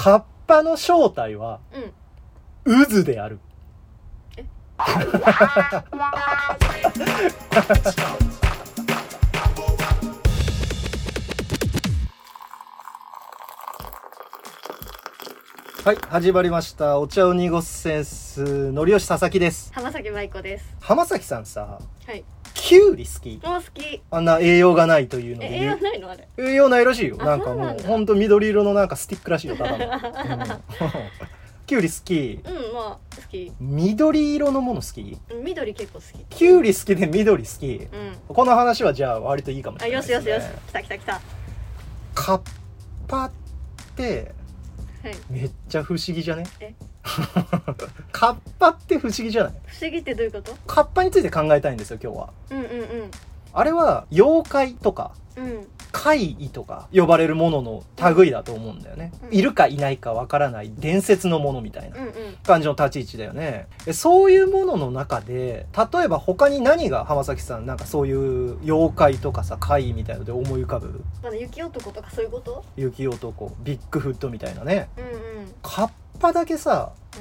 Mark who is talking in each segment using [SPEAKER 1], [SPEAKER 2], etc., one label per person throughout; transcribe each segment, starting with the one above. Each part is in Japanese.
[SPEAKER 1] カッパの正体は
[SPEAKER 2] うん。
[SPEAKER 1] 渦である。
[SPEAKER 2] え？
[SPEAKER 1] はい始まりました。お茶を濁すセンスのりよし佐々木です。
[SPEAKER 2] 浜崎舞子です。
[SPEAKER 1] 浜崎さんさ
[SPEAKER 2] はい
[SPEAKER 1] キュウリ好き？
[SPEAKER 2] もう好き。
[SPEAKER 1] あんな栄養がないというの
[SPEAKER 2] え栄養ないの？あれ。
[SPEAKER 1] 栄養ないらしいよ。
[SPEAKER 2] あ
[SPEAKER 1] なんかも
[SPEAKER 2] そうなんだ
[SPEAKER 1] うほんと緑色のなんかスティックらしいよただの、うん。キュウリ好き。
[SPEAKER 2] うんまあ好き。
[SPEAKER 1] 緑色のもの好き？
[SPEAKER 2] うん緑結構好き。
[SPEAKER 1] キュウリ好きで緑好き？
[SPEAKER 2] うん。
[SPEAKER 1] この話はじゃあ割といいかもし
[SPEAKER 2] あ
[SPEAKER 1] れない
[SPEAKER 2] よしよしよし。来た来た来た。は
[SPEAKER 1] カッパって
[SPEAKER 2] い。
[SPEAKER 1] めっちゃ不思議じゃね？
[SPEAKER 2] え？
[SPEAKER 1] カッパって不思議じゃない？
[SPEAKER 2] 不思議ってどういうこと？
[SPEAKER 1] カッパについて考えたいんですよ今日は。
[SPEAKER 2] うんうん
[SPEAKER 1] あれは妖怪とか
[SPEAKER 2] うん。うん
[SPEAKER 1] 怪異とか呼ばれるものの類だと思うんだよね、
[SPEAKER 2] うん。
[SPEAKER 1] いるかいないかわからない伝説のものみたいな
[SPEAKER 2] うんうん。
[SPEAKER 1] 感じの立ち位置だよね。でそういうものの中で例えば他に何が浜崎さんなんかそういう妖怪とかさ怪異みたいので思い浮かぶ？
[SPEAKER 2] まだ雪男とかそういうこと？
[SPEAKER 1] 雪男ビッグフットみたいなね。
[SPEAKER 2] うんうん。
[SPEAKER 1] カッパだけさ
[SPEAKER 2] う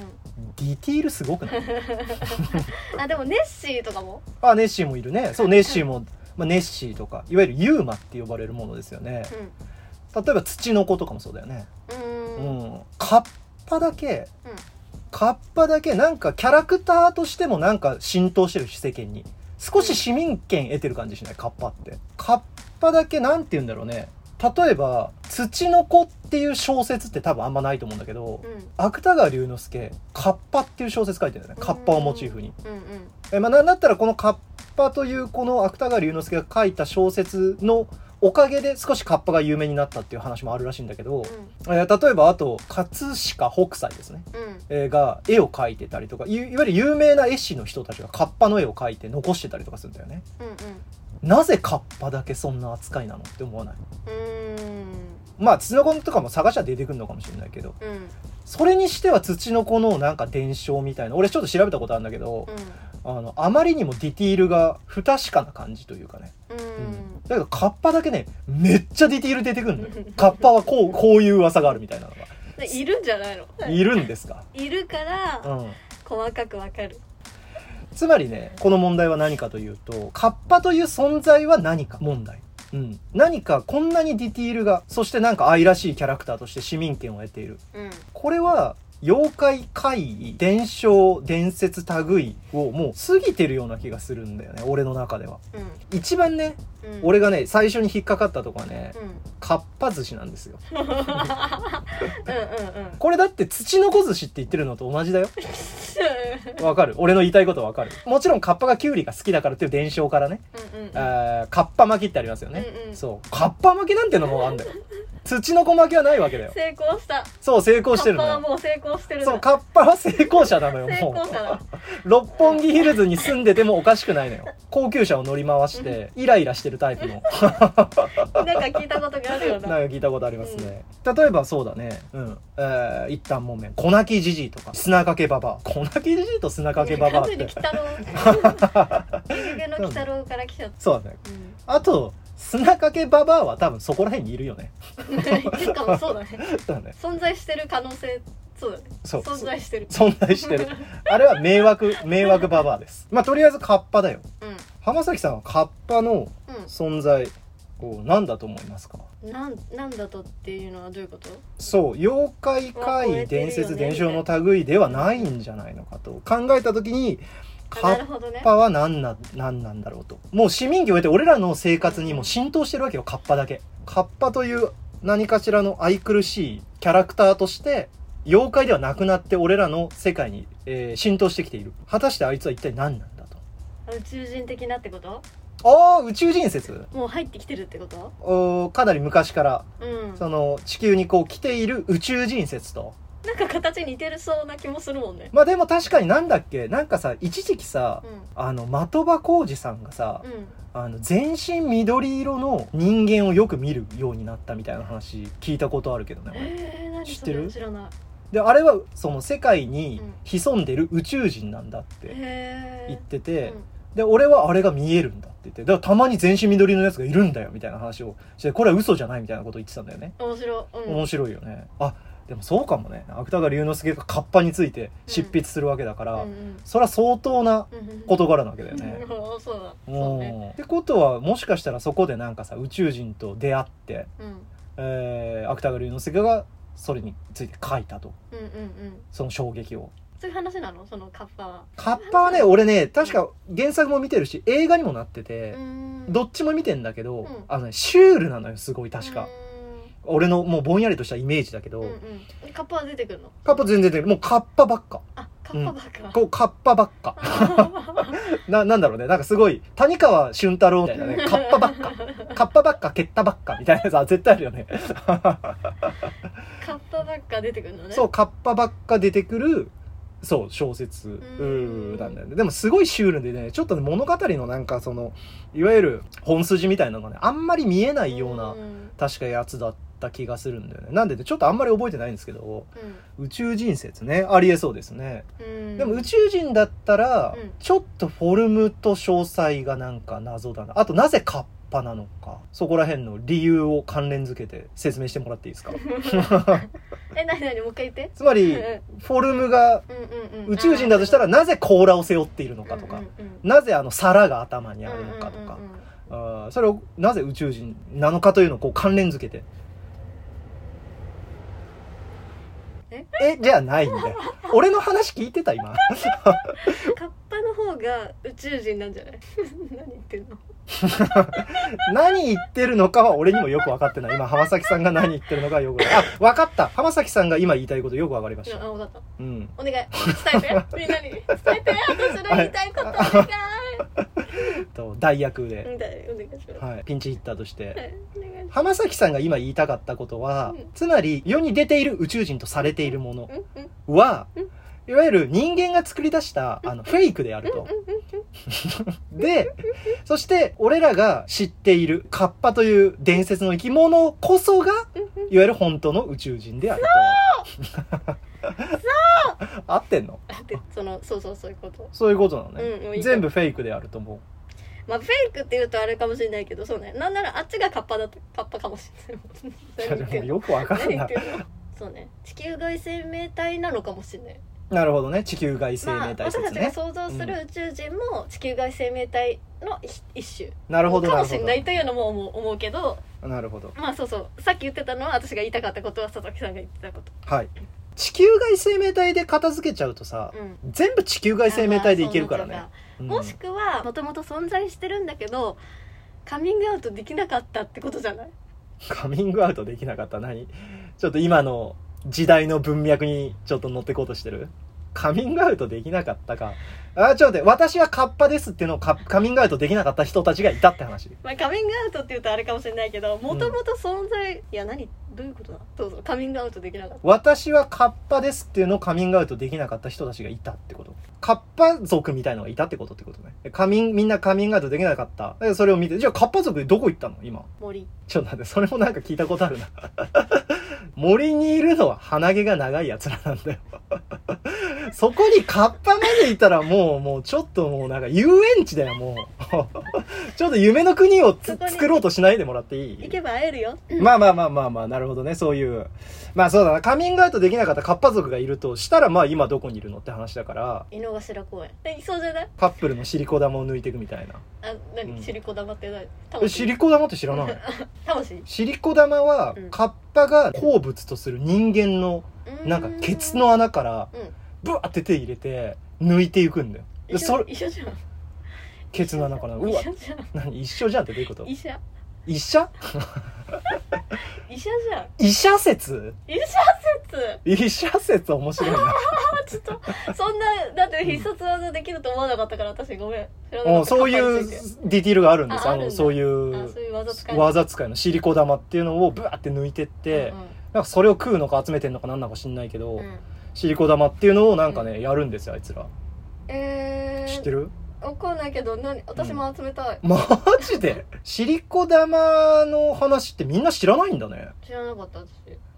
[SPEAKER 1] ディティールすごくない？
[SPEAKER 2] ん あでもネッシーとかも？
[SPEAKER 1] あネッシーもいるね。そうネッシーも、まあ、ネッシーとかいわゆるユーマって呼ばれるものですよね。例えば土の子とかもそうだよね。
[SPEAKER 2] うん。
[SPEAKER 1] う
[SPEAKER 2] うん。
[SPEAKER 1] んカッパだけ
[SPEAKER 2] うん。
[SPEAKER 1] カッパだけなんかキャラクターとしてもなんか浸透してるし世間に。少し市民権得てる感じしない？カッパって。カッパだけなんて言うんだろうね例えば「土の子」っていう小説って多分あんまないと思うんだけど、
[SPEAKER 2] うん。
[SPEAKER 1] 芥川龍之介「カッパ」っていう小説書いてるんだよね。カッパをモチーフに。
[SPEAKER 2] うんうん。
[SPEAKER 1] えまあなんだったらこのカッパというこの芥川龍之介が書いた小説のおかげで少しカッパが有名になったっていう話もあるらしいんだけど、えー例えばあと葛飾北斎ですね、
[SPEAKER 2] うん。うん
[SPEAKER 1] えーが絵を描いてたりとかいいわゆる有名な絵師の人たちがカッパの絵を描いて残してたりとかするんだよね。
[SPEAKER 2] うんうん。
[SPEAKER 1] なぜカッパだけそんな扱いなのって思わない？まあ土の子とかも探しは出てくるのかもしれないけど
[SPEAKER 2] うん。
[SPEAKER 1] それにしては土の子のなんか伝承みたいな俺ちょっと調べたことあるんだけど、あのあまりにもディティールが不確かな感じというかね。
[SPEAKER 2] うん。うん
[SPEAKER 1] だけどカッパだけねめっちゃディティール出てくるのよ。カッパはこう こういう噂があるみたいなの
[SPEAKER 2] でいるんじゃないの？
[SPEAKER 1] がいるんですか、
[SPEAKER 2] いるから
[SPEAKER 1] うん、
[SPEAKER 2] 細かくわかる。
[SPEAKER 1] つまりねこの問題は何かというとカッパという存在は何か問題。うん、何かこんなにディティールがそしてなんか愛らしいキャラクターとして市民権を得ている。
[SPEAKER 2] うん。
[SPEAKER 1] これは妖怪怪異伝承伝説類をもう過ぎてるような気がするんだよね俺の中では。
[SPEAKER 2] うん。
[SPEAKER 1] 一番ね
[SPEAKER 2] うん。
[SPEAKER 1] 俺がね最初に引っかかったとこはね
[SPEAKER 2] うん。うん
[SPEAKER 1] かっぱ寿司なんですよ。
[SPEAKER 2] うんうん
[SPEAKER 1] これだって土の子寿司って言ってるのと同じだよ。わかる。俺の言いたいことわかる。もちろんカッパがキュウリが好きだからっていう伝承からね、
[SPEAKER 2] うんうんうん。
[SPEAKER 1] あーカッパ巻きってありますよね、
[SPEAKER 2] うんうん。
[SPEAKER 1] そう。カッパ巻きなんてのもあんだよ土の子巻きはないわけだよ。
[SPEAKER 2] 成功した。
[SPEAKER 1] そう成功してる
[SPEAKER 2] カッパはもう成功してる
[SPEAKER 1] そうカッパは成功者なのよ
[SPEAKER 2] 成功者。だ
[SPEAKER 1] 六本木ヒルズに住んでてもおかしくないのよ。高級車を乗り回してイライラしてるタイプの。
[SPEAKER 2] なんか聞いたことがあるよ
[SPEAKER 1] な。んか
[SPEAKER 2] な
[SPEAKER 1] 聞いたことありますね、例えばそうだね。うん。えー、一旦もめん粉泣きじじいとか。砂かけババア。粉泣きじじいと砂かけババアって。
[SPEAKER 2] 完全に鬼太郎。ゲゲゲの鬼太郎から来ちゃっ
[SPEAKER 1] そうだね。
[SPEAKER 2] た
[SPEAKER 1] あと砂かけババアは多分そこら辺にいるよね。
[SPEAKER 2] うんしかもそうだね。
[SPEAKER 1] だね。
[SPEAKER 2] 存在してる可能性そうだね。
[SPEAKER 1] そう
[SPEAKER 2] 存在してる。
[SPEAKER 1] 存在してる。あれは迷惑 迷惑ババアです。まあとりあえずカッパだよ。
[SPEAKER 2] う
[SPEAKER 1] 浜崎さんはカッパの
[SPEAKER 2] ん。
[SPEAKER 1] 存在を何だと思いますか？
[SPEAKER 2] うんなんなんだとっていうのはどういうこと？
[SPEAKER 1] そう妖怪怪異伝説伝承の類ではないんじゃないのかと。考えた時に
[SPEAKER 2] あ
[SPEAKER 1] カッパは何な何なんだろうと。もう市民権を得て俺らの生活にも浸透してるわけよカッパだけ。カッパという何かしらの愛くるしいキャラクターとして妖怪ではなくなって俺らの世界に、えー浸透してきている。果たしてあいつは一体何なんだと。
[SPEAKER 2] 宇宙人的なってこと？
[SPEAKER 1] ああ宇宙人説。
[SPEAKER 2] もう入ってきてるってこと？
[SPEAKER 1] おーかなり昔から。
[SPEAKER 2] うん。
[SPEAKER 1] その地球にこう来ている宇宙人説と
[SPEAKER 2] なんか形似てるそうな気もするもんね。
[SPEAKER 1] まあでも確かになんだっけなんかさ一時期さ
[SPEAKER 2] う
[SPEAKER 1] あの的場浩二さんがさ、
[SPEAKER 2] んうん。
[SPEAKER 1] あの全身緑色の人間をよく見るようになったみたいな話聞いたことあるけどね俺。
[SPEAKER 2] えー、
[SPEAKER 1] 知ってる？
[SPEAKER 2] れ知らない。
[SPEAKER 1] であれはその世界に
[SPEAKER 2] うん。
[SPEAKER 1] 潜んでる宇宙人なんだって
[SPEAKER 2] へ
[SPEAKER 1] 言ってて、
[SPEAKER 2] うん。
[SPEAKER 1] で俺はあれが見えるんだって言ってだからたまに全身緑のやつがいるんだよみたいな話をしてこれは嘘じゃないみたいなことを言ってたんだよね、
[SPEAKER 2] 面白い、うん、
[SPEAKER 1] 面白いよね。あでもそうかもね。芥川龍之介がカッパについて執筆するわけだから、
[SPEAKER 2] うんうん。
[SPEAKER 1] それは相当な事柄なわけだよ ね。ってことはもしかしたらそこでなんかさ宇宙人と出会って、
[SPEAKER 2] うん。
[SPEAKER 1] えー、芥川龍之介がそれについて書いたと。
[SPEAKER 2] うんうんうん。
[SPEAKER 1] その衝撃を。
[SPEAKER 2] そういう話なの？そのカッパは。
[SPEAKER 1] カッパはね 俺ね確か原作も見てるし映画にもなってて、
[SPEAKER 2] うん。
[SPEAKER 1] どっちも見てんだけど、
[SPEAKER 2] ん。
[SPEAKER 1] あのねシュールなのよすごい確か、俺のもうぼんやりとしたイメージだけど、
[SPEAKER 2] うんうん。うんカッパは出てくるの？
[SPEAKER 1] カッパ全然出てる。もうカッパばっか。
[SPEAKER 2] あカッパばっか。
[SPEAKER 1] こうカッパばっか。ななんだろうね。なんかすごい谷川俊太郎みたいなね。カッパばっか。カッパばっか蹴ったばっか。みたいなやつは絶対あるよね。
[SPEAKER 2] カッパばっか出てくるのね。
[SPEAKER 1] そうカッパばっか出てくるそう小説
[SPEAKER 2] ん。
[SPEAKER 1] なんだよね。でもすごいシュールでねちょっとね物語のなんかそのいわゆる本筋みたいなのがねあんまり見えないような、
[SPEAKER 2] ん。
[SPEAKER 1] 確かやつだった気がするんだよね。なんでねちょっとあんまり覚えてないんですけど宇宙人説ね。ありえそうですね、
[SPEAKER 2] うん。
[SPEAKER 1] でも宇宙人だったら、
[SPEAKER 2] うん。
[SPEAKER 1] ちょっとフォルムと詳細がなんか謎だな。あとなぜカッパなのか。そこら辺の理由を関連づけて説明してもらっていいですか？
[SPEAKER 2] えなになにもう一回言って。
[SPEAKER 1] つまり
[SPEAKER 2] うん
[SPEAKER 1] フォルムが
[SPEAKER 2] うんうんうん。
[SPEAKER 1] 宇宙人だとしたらなぜ甲羅を背負っているのかとか、
[SPEAKER 2] うんうんうん
[SPEAKER 1] なぜあの皿が頭にあるのかとか。
[SPEAKER 2] うんうんうんうん。
[SPEAKER 1] それをなぜ宇宙人なのかというのをこう関連づけて
[SPEAKER 2] え
[SPEAKER 1] えじゃあないんだよ俺の話聞いてた今。
[SPEAKER 2] カッパの方が宇宙人なんじゃない？何言ってんの？
[SPEAKER 1] 何言ってるのかは俺にもよく分かってない。今浜崎さんが何言ってるのかはよく分かあ分かった。浜崎さんが今言いたいことよく分かりました。
[SPEAKER 2] あ分かった
[SPEAKER 1] うん。
[SPEAKER 2] お願い。伝えて。みんなに。伝えて。私の言いたいこと。お願い。
[SPEAKER 1] と代役で、はい、ピンチヒッターとして。
[SPEAKER 2] はい。
[SPEAKER 1] 浜崎さんが今言いたかったことは、
[SPEAKER 2] うん。
[SPEAKER 1] つまり世に出ている宇宙人とされているもの
[SPEAKER 2] うん。うん。
[SPEAKER 1] は、
[SPEAKER 2] うん
[SPEAKER 1] いわゆる人間が作り出したあのフェイクであると。で、そして俺らが知っているカッパという伝説の生き物こそが、いわゆる本当の宇宙人であると。合ってんの？
[SPEAKER 2] でそのそうそうそういうこと。
[SPEAKER 1] そういうことなのね。
[SPEAKER 2] うんうん
[SPEAKER 1] 全部フェイクであると思う。
[SPEAKER 2] まあフェイクって言うとあれかもしれないけどそうね。なんならあっちがカッパだとカッパかもしれない
[SPEAKER 1] よくわかんない。
[SPEAKER 2] そうね。地球外生命体なのかもしれない
[SPEAKER 1] なるほどね。地球外生
[SPEAKER 2] まあ
[SPEAKER 1] 命体
[SPEAKER 2] 私たちが。想像する宇宙人も地球外生命体の一一種
[SPEAKER 1] なるほど、
[SPEAKER 2] かもしれないというのも思う思うけど
[SPEAKER 1] ど。なるほど。
[SPEAKER 2] まあそうそうさっき言ってたのは私が言いたかったことは佐々木さんが言ってたこと
[SPEAKER 1] はい。地球外生命体で片付けちゃうとさ、
[SPEAKER 2] うん
[SPEAKER 1] 全部地球外生命体でいけるからね。うん
[SPEAKER 2] もしくはもともと存在してるんだけどカミングアウトできなかったってことじゃない？
[SPEAKER 1] カミングアウトできなかった何？ちょっと今の時代の文脈にちょっと乗ってこうとしてる？カミングアウトできなかったか。あ、ちょっと待って、私はカッパですっていうのをカカミングアウトできなかった人たちがいたって話。
[SPEAKER 2] まあ、カミングアウトって言うとあれかもしれないけどもともと存在、いや何？どういうことだ？そうそうカミングアウトできなかった
[SPEAKER 1] 私はカッパですっていうのをカミングアウトできなかった人たちがいたってこと。カッパ族みたいのがいたってことってことね。カミン、みんなカミングアウトできなかった。でそれを見て、じゃあカッパ族でどこ行ったの？今。
[SPEAKER 2] 森
[SPEAKER 1] ちょっと待って、それもなんか聞いたことあるな。森にいるのは鼻毛が長い奴らなんだよ。そこにカッパまでいたらもう、もうちょっともうなんか遊園地だよ、もう。ちょっと夢の国をつ作ろうとしないでもらっていい？
[SPEAKER 2] 行けば会えるよ。
[SPEAKER 1] まあまあまあまあまあ、なるほどね、そういう。まあそうだな、カミングアウトできなかったカッパ族がいるとしたら、まあ今どこにいるのって話だから、
[SPEAKER 2] 井の頭公園えいそうじゃない？
[SPEAKER 1] カップルのシリコ玉を抜いていくみたいな。
[SPEAKER 2] あ何、
[SPEAKER 1] うん
[SPEAKER 2] シリコ玉って何
[SPEAKER 1] シリコ玉って知らない？
[SPEAKER 2] 魂。
[SPEAKER 1] シリコ玉は
[SPEAKER 2] うん、
[SPEAKER 1] カッパが好物とする人間の、なんかケツの穴から、
[SPEAKER 2] うん
[SPEAKER 1] ブワーって手入れて、抜いていくんだよ。でそれ、
[SPEAKER 2] 一緒じゃん。
[SPEAKER 1] ケツの穴から、うわ、
[SPEAKER 2] 一緒じゃん。
[SPEAKER 1] 何一緒じゃんってどういうこと？
[SPEAKER 2] 医者
[SPEAKER 1] 医者
[SPEAKER 2] 医者じゃん。
[SPEAKER 1] 医者説？
[SPEAKER 2] 医者説。
[SPEAKER 1] 医者説面白いな。
[SPEAKER 2] あ ちょっとそんなだって必殺技できると思わなかったから私ごめん。知らなかった
[SPEAKER 1] うんそういうディティールがあるんです。あの、そうい
[SPEAKER 2] あそう
[SPEAKER 1] う
[SPEAKER 2] いう技使い。
[SPEAKER 1] 技使いのシリコ玉っていうのをブワーって抜いてって、なんかそれを食うのか集めてんのかなんなのか知んないけど、
[SPEAKER 2] うんうん
[SPEAKER 1] シリコ玉っていうのをなんかね、やるんですよ、あいつら。
[SPEAKER 2] えー、
[SPEAKER 1] 知ってる？
[SPEAKER 2] わかんないけど何私も集めたい、
[SPEAKER 1] マジで？シリコ玉の話ってみんな知らないんだね。
[SPEAKER 2] 知らなかった私。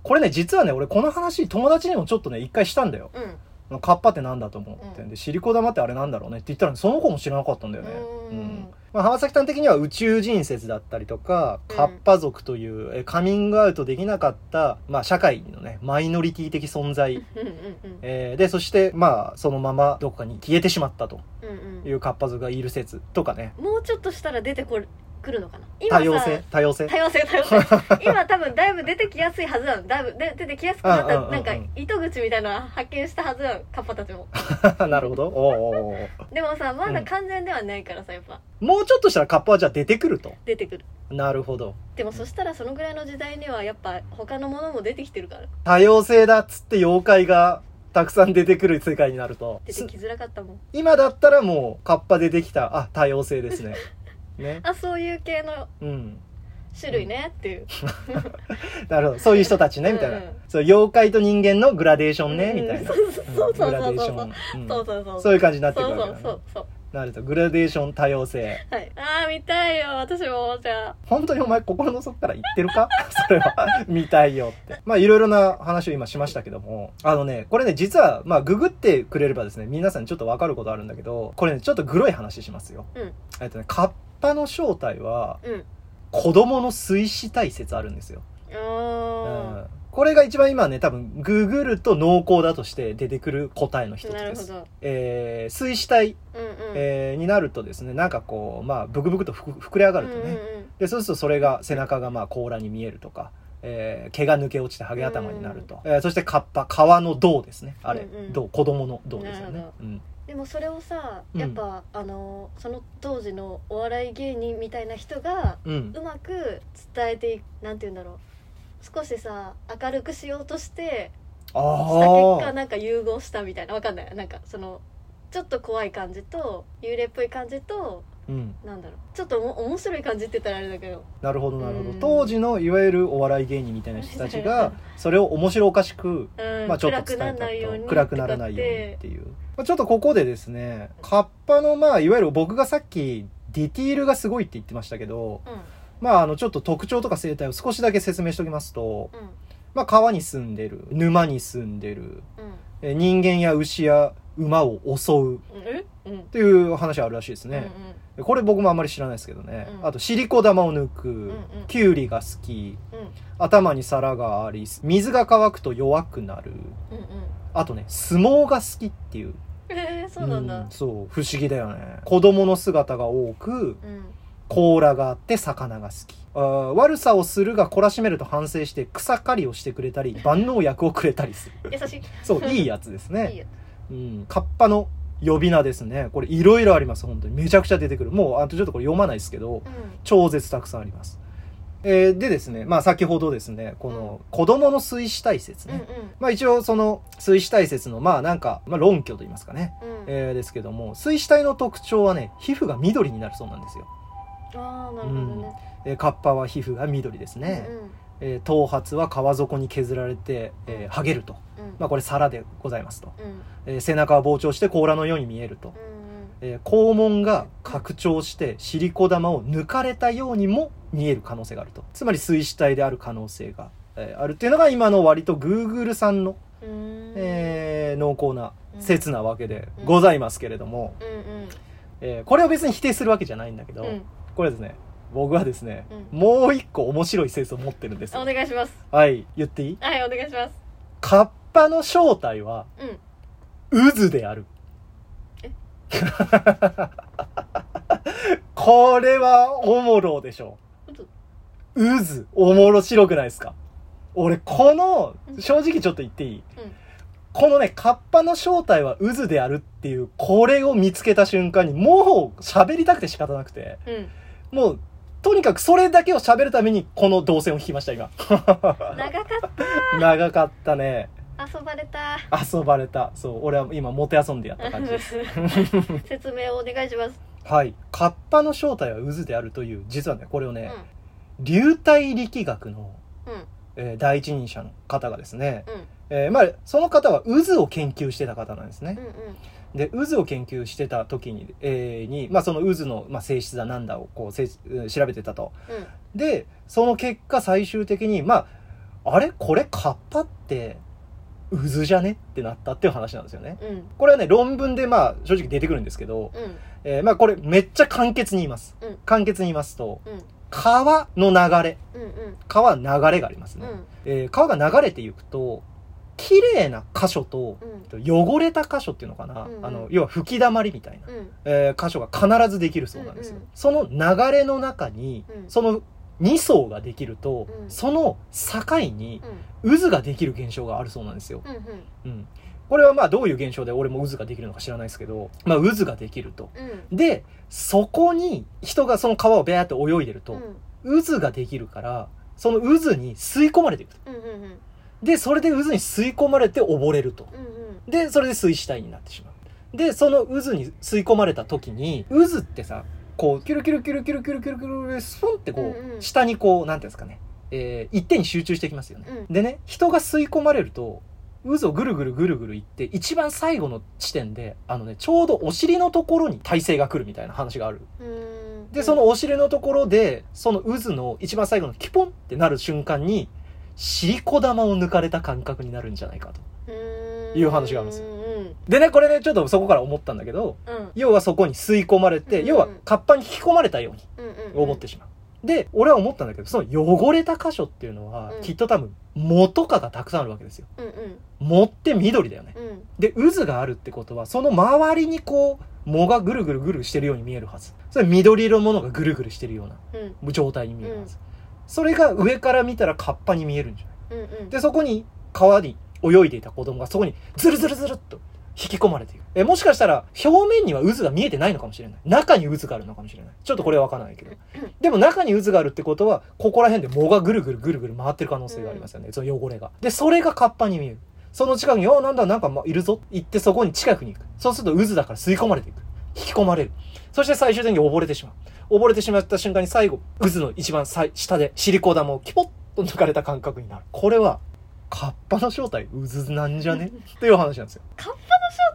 [SPEAKER 1] これね、実はね、俺この話友達にもちょっとね、一回したんだよ。
[SPEAKER 2] うん
[SPEAKER 1] カッパってなんだと思って、でシリコ玉ってあれなんだろうねって言ったらその子も知らなかったんだよね、
[SPEAKER 2] うん。
[SPEAKER 1] うん。まあ、浜崎さん的には宇宙人説だったりとか
[SPEAKER 2] うん。
[SPEAKER 1] カッパ族というえカミングアウトできなかった、まあ、社会のねマイノリティ的存在、えーでそしてまあそのままどこかに消えてしまったというカッパ族がいる説とかね。
[SPEAKER 2] もうちょっとしたら出てこる来るのかな？今さ
[SPEAKER 1] 多様性？多様性？
[SPEAKER 2] 多様性多様性。今多分だいぶ出てきやすいはずなの。だいぶで出てきやすくなった
[SPEAKER 1] うんうんうんうん。
[SPEAKER 2] なんか糸口みたいなの発見したはずなのカッパたちも。
[SPEAKER 1] なるほど。おうお
[SPEAKER 2] でもさまだ完全ではないからさやっぱ。
[SPEAKER 1] もうちょっとしたらカッパはじゃあ出てくると？
[SPEAKER 2] 出てくる。
[SPEAKER 1] なるほど。
[SPEAKER 2] でもそしたらそのぐらいの時代にはやっぱ他のものも出てきてるから。
[SPEAKER 1] 多様性だっつって妖怪がたくさん出てくる世界になると。
[SPEAKER 2] 出てきづらかったもん。
[SPEAKER 1] 今だったらもうカッパでできた。あ多様性ですね ね。
[SPEAKER 2] あそういう系の
[SPEAKER 1] うん。
[SPEAKER 2] 種類ねっていう。
[SPEAKER 1] なるほど。そういう人たちねみたいな、
[SPEAKER 2] う
[SPEAKER 1] そう妖怪と人間のグラデーションね、
[SPEAKER 2] うん。
[SPEAKER 1] みたいな。
[SPEAKER 2] そうそうそうそう。
[SPEAKER 1] グラデーション、
[SPEAKER 2] そう
[SPEAKER 1] うん。
[SPEAKER 2] そうそう
[SPEAKER 1] そう。いう感じになってく
[SPEAKER 2] そうそう
[SPEAKER 1] るわけだ、ね、
[SPEAKER 2] そうそう
[SPEAKER 1] なるとグラデーション多様性。
[SPEAKER 2] はい。ああ見たいよ。私もじゃあ。
[SPEAKER 1] 本当にお前心の底から言ってるか？それは。見たいよって。まあいろいろな話を今しましたけども。あのねこれね実はまあググってくれればですね皆さんにちょっとわかることあるんだけどこれねちょっとグロい話しますよ、
[SPEAKER 2] うん。
[SPEAKER 1] えっとねカッパの正体は
[SPEAKER 2] うん。
[SPEAKER 1] 子供の水死体説あるんですよ、
[SPEAKER 2] あ
[SPEAKER 1] うん。これが一番今ね多分ググると濃厚だとして出てくる答えの一
[SPEAKER 2] あ
[SPEAKER 1] つです。えー水死体、
[SPEAKER 2] うんうん。
[SPEAKER 1] えーになるとですねなんかこうまあブクブクと膨れ上がるとね、
[SPEAKER 2] うんうんうん。
[SPEAKER 1] でそうするとそれが背中がまあ甲羅に見えるとか、えー毛が抜け落ちてハゲ頭になると、えーそしてカッパ川の銅ですね。あれ、
[SPEAKER 2] うんうん。
[SPEAKER 1] 銅。子供の銅ですよね。うん、
[SPEAKER 2] でもそれをさ
[SPEAKER 1] うん。
[SPEAKER 2] やっぱ、あのその当時のお笑い芸人みたいな人が
[SPEAKER 1] うん。
[SPEAKER 2] うまく伝えていくなんて言うんだろう。少しさ明るくしようとしてした
[SPEAKER 1] ああ
[SPEAKER 2] 結果なんか融合したみたいな。わかんない。なんかそのちょっと怖い感じと幽霊っぽい感じと
[SPEAKER 1] うん。
[SPEAKER 2] なんだろう。ちょっとおも面白い感じって言ったらあれだけど。
[SPEAKER 1] なるほどなるほど、
[SPEAKER 2] うん。
[SPEAKER 1] 当時のいわゆるお笑い芸人みたいな人たちが それを面白おかしく
[SPEAKER 2] うん、
[SPEAKER 1] まあちょっと
[SPEAKER 2] 暗くなら
[SPEAKER 1] 伝えた
[SPEAKER 2] ないように
[SPEAKER 1] と。暗くならないようにっていう、まあ、ちょっとここでですねカッパのまあいわゆる僕がさっきディティールがすごいって言ってましたけど
[SPEAKER 2] って
[SPEAKER 1] まああのちょっと特徴とか生態を少しだけ説明しておきますと、
[SPEAKER 2] うん。うん
[SPEAKER 1] まあ、川に住んでる沼に住んでる
[SPEAKER 2] うん。
[SPEAKER 1] え人間や牛や馬を襲うっていう話あるらしいです
[SPEAKER 2] うん
[SPEAKER 1] ね、これ僕もあんまり知らないですけどね、
[SPEAKER 2] うん。
[SPEAKER 1] あとシリコ玉を抜く、
[SPEAKER 2] んうん。
[SPEAKER 1] キュウリが好き。
[SPEAKER 2] うん。うん
[SPEAKER 1] 頭に皿があり水が乾くと弱くなる。
[SPEAKER 2] うんうん。
[SPEAKER 1] あとね相撲が好きっていう。
[SPEAKER 2] えー、そうなんだ。
[SPEAKER 1] んそう。不思議だよね。子供の姿が多く
[SPEAKER 2] うん。
[SPEAKER 1] 甲羅があって魚が好き。あー悪さをするが懲らしめると反省して草刈りをしてくれたり万能薬をくれたりする。
[SPEAKER 2] 優しい。
[SPEAKER 1] そういいやつですね。
[SPEAKER 2] いいよ
[SPEAKER 1] うん、カッパの呼び名ですね。これいろいろあります本当に。めちゃくちゃ出てくる。もうあとちょっとこれ読まないですけど
[SPEAKER 2] うん。
[SPEAKER 1] 超絶たくさんあります、えーでですねまあ先ほどですねこの子供の水死体説ね、
[SPEAKER 2] うんうん。
[SPEAKER 1] まあ一応その水死体説のまあなんか、まあ、論拠といいますかね、
[SPEAKER 2] うん。
[SPEAKER 1] えーですけども水死体の特徴はね皮膚が緑になるそうなんですよ、
[SPEAKER 2] ああなるほどね。
[SPEAKER 1] えーカッパは皮膚が緑ですね、
[SPEAKER 2] うん
[SPEAKER 1] えー頭髪は川底に削られて、えー、剥げると。
[SPEAKER 2] うん。
[SPEAKER 1] まあこれ皿でございますと、
[SPEAKER 2] うん。
[SPEAKER 1] えー背中は膨張して甲羅のように見えると、
[SPEAKER 2] うん
[SPEAKER 1] えー肛門が拡張してシリコ玉を抜かれたようにも見える可能性があると。つまり水死体である可能性が、えーあるっていうのが今の割と Google さんの、
[SPEAKER 2] うん。
[SPEAKER 1] えー濃厚な説なわけでございますけれども、えーこれを別に否定するわけじゃないんだけど、
[SPEAKER 2] うん。
[SPEAKER 1] これですね僕はですね、
[SPEAKER 2] う
[SPEAKER 1] もう一個面白い説を持ってるんですよ。
[SPEAKER 2] お願いします。
[SPEAKER 1] はい言っていい？
[SPEAKER 2] はいお願いします。
[SPEAKER 1] カッパの正体は
[SPEAKER 2] うん。
[SPEAKER 1] 渦である。
[SPEAKER 2] え？
[SPEAKER 1] これはおもろでしょ。渦おもろ白くないですか？俺この
[SPEAKER 2] うん。
[SPEAKER 1] 正直ちょっと言っていい、
[SPEAKER 2] うん。
[SPEAKER 1] このねカッパの正体は渦であるっていうこれを見つけた瞬間にもう喋りたくて仕方なくて。
[SPEAKER 2] うん。
[SPEAKER 1] もうとにかくそれだけを喋るためにこの動線を引きました今。
[SPEAKER 2] 長かっ
[SPEAKER 1] 長かったね。
[SPEAKER 2] た遊ばれた。
[SPEAKER 1] 遊ばれた。そう俺は今もて遊んでやった感じです。
[SPEAKER 2] 説明をお願いします。
[SPEAKER 1] はい。カッパの正体は渦であるという実はねこれを
[SPEAKER 2] うん。
[SPEAKER 1] ね、流体力学の、
[SPEAKER 2] うん。
[SPEAKER 1] えー第一人者の方がですね、
[SPEAKER 2] うん。
[SPEAKER 1] えーまあ、その方は渦を研究してた方なんですね。
[SPEAKER 2] うん。うん
[SPEAKER 1] で、渦を研究してた時に、えーに、まあ、その渦の、まあ、性質だなんだをこうせ調べてたと。
[SPEAKER 2] うん。
[SPEAKER 1] で、その結果最終的に、まあ、あれ？これカッパって、渦じゃね？ってなったっていう話なんですよね。
[SPEAKER 2] うん。
[SPEAKER 1] これはね、論文でまあ正直出てくるんですけど、
[SPEAKER 2] うん。
[SPEAKER 1] えーまあこれめっちゃ簡潔に言います。
[SPEAKER 2] うん。
[SPEAKER 1] 簡潔に言いますと、
[SPEAKER 2] うん。
[SPEAKER 1] 川の流れ、
[SPEAKER 2] うんうん。
[SPEAKER 1] 川流れがありますね。
[SPEAKER 2] うん。
[SPEAKER 1] えー川が流れていくと、綺麗な箇所と、
[SPEAKER 2] うん。
[SPEAKER 1] 汚れた箇所っていうのかな、
[SPEAKER 2] うんうん。
[SPEAKER 1] あの、要は吹き溜まりみたいな、
[SPEAKER 2] うん。
[SPEAKER 1] えー箇所が必ずできるそうなんですよ。
[SPEAKER 2] うんうん。
[SPEAKER 1] その流れの中に、
[SPEAKER 2] うん。
[SPEAKER 1] その2層ができると、
[SPEAKER 2] うん。
[SPEAKER 1] その境に
[SPEAKER 2] うん。
[SPEAKER 1] 渦ができる現象があるそうなんですよ。
[SPEAKER 2] うんうん。
[SPEAKER 1] うん。これはまあどういう現象で俺も渦ができるのか知らないですけど、まあ渦ができると。
[SPEAKER 2] うん。
[SPEAKER 1] で、そこに人がその川をベーって泳いでると、
[SPEAKER 2] うん。
[SPEAKER 1] 渦ができるから、その渦に吸い込まれていくと。
[SPEAKER 2] うんうんうん
[SPEAKER 1] で、それで渦に吸い込まれて溺れると。で、それで水死体になってしまう。で、その渦に吸い込まれた時に、渦ってさ、こう、キュルキュルキュルキュルキュルキュルキュル、スポンってこ
[SPEAKER 2] う
[SPEAKER 1] 下にこう、なんていうんですかね、えー一点に集中してきますよね。
[SPEAKER 2] うん
[SPEAKER 1] でね、人が吸い込まれると、渦をぐるぐるぐるぐるいって、一番最後の地点で、あのね、ちょうどお尻のところに体勢が来るみたいな話がある。
[SPEAKER 2] うん
[SPEAKER 1] で、そのお尻のところで、その渦の一番最後のキポンってなる瞬間に、シリコ玉を抜かれた感覚になるんじゃないかと。
[SPEAKER 2] うん
[SPEAKER 1] いう話があるんですよ
[SPEAKER 2] うんうん
[SPEAKER 1] でね、これね、ちょっとそこから思ったんだけど、
[SPEAKER 2] うん
[SPEAKER 1] 要はそこに吸い込まれて、
[SPEAKER 2] うん
[SPEAKER 1] 要はカッパに引き込まれたように
[SPEAKER 2] うんうん
[SPEAKER 1] 思ってしまう。で、俺は思ったんだけど、その汚れた箇所っていうのは、
[SPEAKER 2] うん
[SPEAKER 1] きっと多分、藻とかがたくさんあるわけですよ。
[SPEAKER 2] うんうん
[SPEAKER 1] 藻って緑だよね。
[SPEAKER 2] うん
[SPEAKER 1] で、渦があるってことは、その周りにこう、藻がぐるぐるぐるしてるように見えるはず。それ緑色のものがぐるぐるしてるような
[SPEAKER 2] うん
[SPEAKER 1] 状態に見えるはず。それが上から見たらカッパに見えるんじゃない？
[SPEAKER 2] うんうん
[SPEAKER 1] で、そこに川に泳いでいた子供がそこにズルズルズルっと引き込まれている。え、もしかしたら表面には渦が見えてないのかもしれない。中に渦があるのかもしれない。ちょっとこれはわからないけど。でも中に渦があるってことは、ここら辺で藻がぐるぐるぐるぐる回ってる可能性がありますよね。その汚れが。で、それがカッパに見える。その近くに、あ、なんだ、なんかまいるぞ。行ってそこに近くに行く。そうすると渦だから吸い込まれていく。引き込まれる。そして最終的に溺れてしまう。溺れてしまった瞬間に最後、渦の一番最下でシリコ玉をキポッと抜かれた感覚になる。これは、カッパの正体渦なんじゃね？っていう話なんですよ。
[SPEAKER 2] 正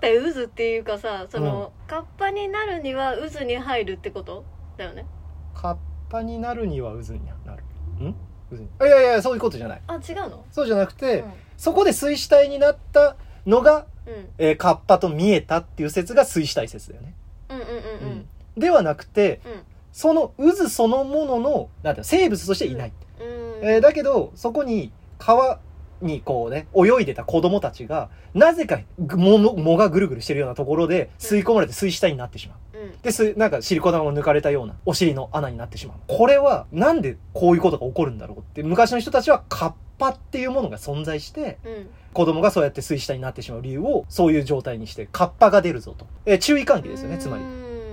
[SPEAKER 2] 体渦っていうかさその、カッパになるには渦に入るってこと？だよね
[SPEAKER 1] カッパになるには渦になる。ん？渦に。いやいや、そういうことじゃない。
[SPEAKER 2] あ違うの？
[SPEAKER 1] そうじゃなくて、
[SPEAKER 2] うん
[SPEAKER 1] そこで水死体になったのが、
[SPEAKER 2] うん
[SPEAKER 1] えーカッパと見えたっていう説が水死体説だよね。
[SPEAKER 2] うんうんうんうん
[SPEAKER 1] ではなくて、
[SPEAKER 2] うん
[SPEAKER 1] その渦そのものの、なんていうの生物としていない。
[SPEAKER 2] うん
[SPEAKER 1] えーだけど、そこに川にこうね、泳いでた子供たちが、なぜかぐ藻の藻がぐるぐるしてるようなところで吸い込まれて水死体になってしまう。
[SPEAKER 2] うん
[SPEAKER 1] で、す、なんかシリコ玉を抜かれたようなお尻の穴になってしまう。これは、なんでこういうことが起こるんだろうって、昔の人たちはカッパっていうものが存在して、
[SPEAKER 2] うん
[SPEAKER 1] 子供がそうやって水死体になってしまう理由を、そういう状態にして、カッパが出るぞと。えー注意喚起ですよね、つまり。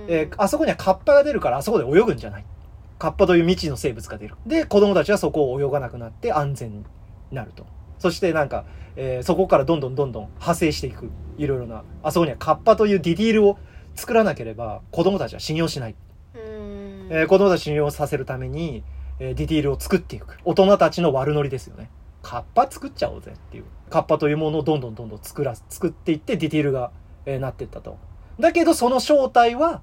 [SPEAKER 1] えーあそこにはカッパが出るからあそこで泳ぐんじゃない。カッパという未知の生物が出る。で、子供たちはそこを泳がなくなって安全になると。そしてなんか、えーそこからどんどんどんどん派生していく。いろいろな。あそこにはカッパというディティールを作らなければ子供たちは信用しない。
[SPEAKER 2] うん
[SPEAKER 1] えー子供たち信用させるために、えーディティールを作っていく。大人たちの悪ノリですよね。カッパ作っちゃおうぜっていう。カッパというものをどんどんどんどん作ら、作っていってディティールが、えーなっていったと。だけどその正体は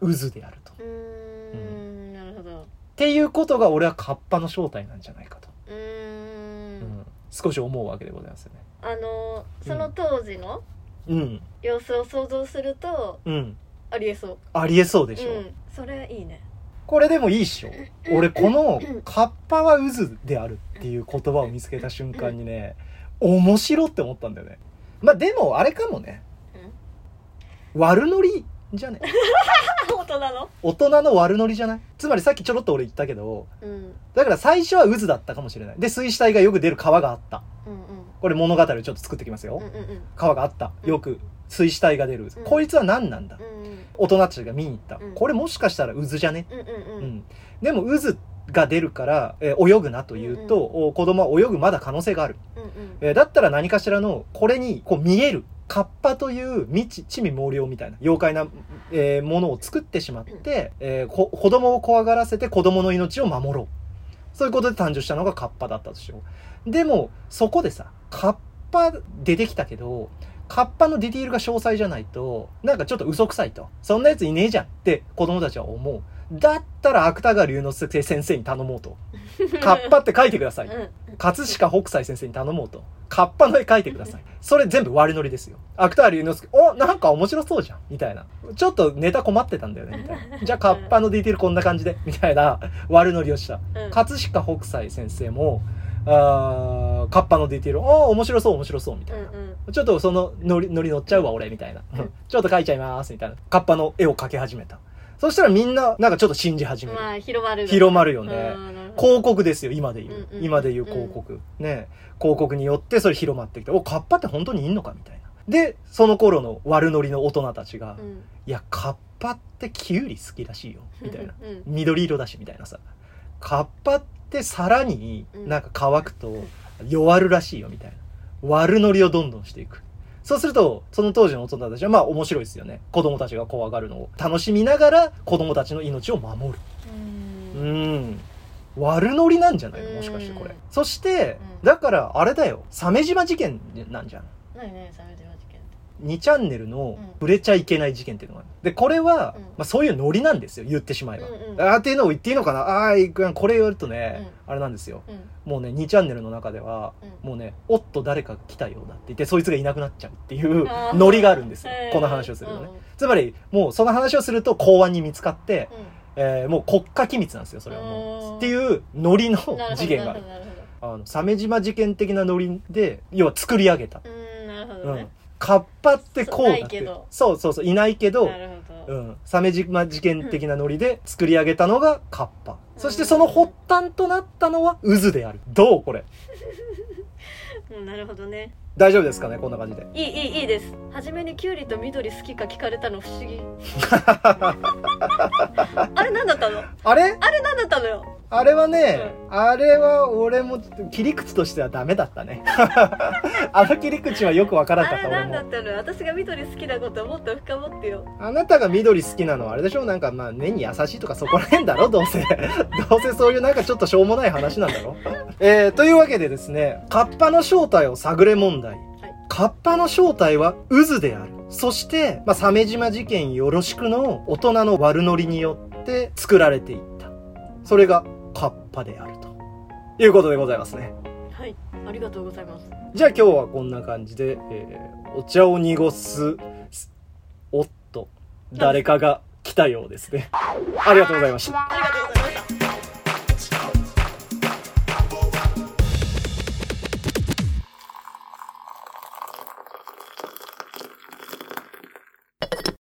[SPEAKER 1] 渦であると。
[SPEAKER 2] うーんなるほど
[SPEAKER 1] っていうことが俺はカッパの正体なんじゃないかと、
[SPEAKER 2] うー
[SPEAKER 1] うんん、少し思うわけでございますよね。
[SPEAKER 2] あのその当時の
[SPEAKER 1] うん、
[SPEAKER 2] 様子を想像すると
[SPEAKER 1] うん。
[SPEAKER 2] ありえそう
[SPEAKER 1] ありえそうでしょ。
[SPEAKER 2] うんそれいいね
[SPEAKER 1] これでもいいっしょ。俺このカッパは渦であるっていう言葉を見つけた瞬間にね、面白って思ったんだよね。まあでもあれかもね。悪ノリじゃね？
[SPEAKER 2] 大人の？
[SPEAKER 1] 大人の悪ノリじゃない？つまりさっきちょろっと俺言ったけど、
[SPEAKER 2] うん
[SPEAKER 1] だから最初は渦だったかもしれない。で、水死体がよく出る川があった。
[SPEAKER 2] うん
[SPEAKER 1] これ物語をちょっと作ってきますよ。
[SPEAKER 2] うんうんうん
[SPEAKER 1] 川があった。
[SPEAKER 2] うん
[SPEAKER 1] よく水死体が出る。
[SPEAKER 2] うん
[SPEAKER 1] こいつは何なんだ？
[SPEAKER 2] うん
[SPEAKER 1] 大人たちが見に行った。
[SPEAKER 2] うん
[SPEAKER 1] これもしかしたら渦じゃね？
[SPEAKER 2] うんうん
[SPEAKER 1] う
[SPEAKER 2] うん
[SPEAKER 1] ん。でも渦が出るから、えー泳ぐなというと、お子供は泳ぐまだ可能性がある。
[SPEAKER 2] うんうん
[SPEAKER 1] えーだったら何かしらの、これにこう見える、カッパという未知、地味猛量みたいな妖怪な、えーものを作ってしまって、えーこ子供を怖がらせて子供の命を守ろう。そういうことで誕生したのがカッパだったとしよう。でも、そこでさ、カッパ出てきたけど、カッパのディティールが詳細じゃないと、なんかちょっと嘘くさいと。そんなやついねえじゃんって子供たちは思う。だったら芥川龍之介先生に頼もうと。カッパって書いてください。
[SPEAKER 2] うん
[SPEAKER 1] 葛飾北斎先生に頼もうと。カッパの絵描いてください。それ全部悪ノリですよ。芥川龍之介、お、なんか面白そうじゃん。みたいな。ちょっとネタ困ってたんだよね。みたいな。じゃあカッパのディテールこんな感じで。みたいな悪ノリをした。
[SPEAKER 2] うん
[SPEAKER 1] 葛飾北斎先生も、あーカッパのディテール、お、面白そう面白そう。みたいな。
[SPEAKER 2] うんうん
[SPEAKER 1] ちょっとそのノリ、ノリ乗っちゃうわ、俺、みたいな。ちょっと描いちゃいます、みたいな。カッパの絵を描き始めた。そしたらみんな、なんかちょっと信じ始める。
[SPEAKER 2] まあ広まる
[SPEAKER 1] 広まるよね広告ですよ、今で言う。
[SPEAKER 2] うんうん
[SPEAKER 1] 今で言う広告。ね。広告によってそれ広まってきて、お、カッパって本当にいんのかみたいな。で、その頃の悪ノリの大人たちが、
[SPEAKER 2] うん
[SPEAKER 1] いや、カッパってキュウリ好きらしいよ。みたいな。
[SPEAKER 2] うん
[SPEAKER 1] 緑色だし、みたいなさ。カッパってさらに
[SPEAKER 2] うん
[SPEAKER 1] なんか乾くと弱るらしいよ、みたいな。悪ノリをどんどんしていく。そうすると、その当時の大人たちは、まあ面白いですよね。子供たちが怖がるのを楽しみながら、子供たちの命を守る。
[SPEAKER 2] う
[SPEAKER 1] うんん。悪ノリなんじゃないの？もしかしてこれ
[SPEAKER 2] うん。
[SPEAKER 1] そして
[SPEAKER 2] う、ん
[SPEAKER 1] だからあれだよ。鮫島事件なんじゃん。
[SPEAKER 2] 何何鮫島
[SPEAKER 1] 2チャンネルの
[SPEAKER 2] うん
[SPEAKER 1] 触れちゃいけない事件っていうのがある。で、これは、
[SPEAKER 2] うん
[SPEAKER 1] まあそういうノリなんですよ。言ってしまえば。
[SPEAKER 2] うんうん
[SPEAKER 1] あーっていうのを言っていいのかな？ああー、これ言われるとね、あれなんですよ。
[SPEAKER 2] うん
[SPEAKER 1] もうね、2チャンネルの中では、
[SPEAKER 2] うん
[SPEAKER 1] もうね、おっと誰か来たようだって言って、そいつがいなくなっちゃうっていう
[SPEAKER 2] あー
[SPEAKER 1] ノリがあるんですよ
[SPEAKER 2] へ。ー
[SPEAKER 1] この話をするとね
[SPEAKER 2] うん。
[SPEAKER 1] つまり、もうその話をすると公安に見つかって、
[SPEAKER 2] う
[SPEAKER 1] えーもう国家機密なんですよ、それはも
[SPEAKER 2] う。
[SPEAKER 1] っていうノリの
[SPEAKER 2] んなるほど
[SPEAKER 1] 事件がある。
[SPEAKER 2] なる
[SPEAKER 1] あの、鮫島事件的なノリで、要は作り上げた。
[SPEAKER 2] ほどうんなるほ
[SPEAKER 1] うん
[SPEAKER 2] どね。
[SPEAKER 1] カッパってこうだって
[SPEAKER 2] そう。
[SPEAKER 1] そうそういないけ
[SPEAKER 2] ど
[SPEAKER 1] うん。鮫島事件的なノリで作り上げたのがカッパ。そしてその発端となったのは渦である。どうこれ？
[SPEAKER 2] うんなるほどね
[SPEAKER 1] 大丈夫ですかね？こんな感じで。
[SPEAKER 2] いいいいいいです初めにキュウリと緑好きか聞かれたの不思議 あれ何だったの？
[SPEAKER 1] あれ？
[SPEAKER 2] あれ何だったのよ？
[SPEAKER 1] あれはね、あれは俺も切り口としてはダメだったね。あの切り口はよくわから
[SPEAKER 2] あ
[SPEAKER 1] なかった俺
[SPEAKER 2] れ何だっ
[SPEAKER 1] も。
[SPEAKER 2] たの？よ私が緑好きなこともっと深掘ってよ
[SPEAKER 1] あなたが緑好きなのはあれでしょ？なんかまあ目に優しいとかそこら辺だろ？どうせ。どうせそういうなんかちょっとしょうもない話なんだろ？えー、というわけでですね、カッパの正体を探れ問題。カッパの正体は渦である。そして、まあ、鮫島事件よろしくの大人の悪ノリによって作られていった。それがカッパであると。いうことでございますね。
[SPEAKER 2] はいありがとうございます
[SPEAKER 1] じゃあ今日はこんな感じで、えーお茶を濁す、すおっと、誰かが来たようですね。ありがとうございました。
[SPEAKER 2] ありがとうございました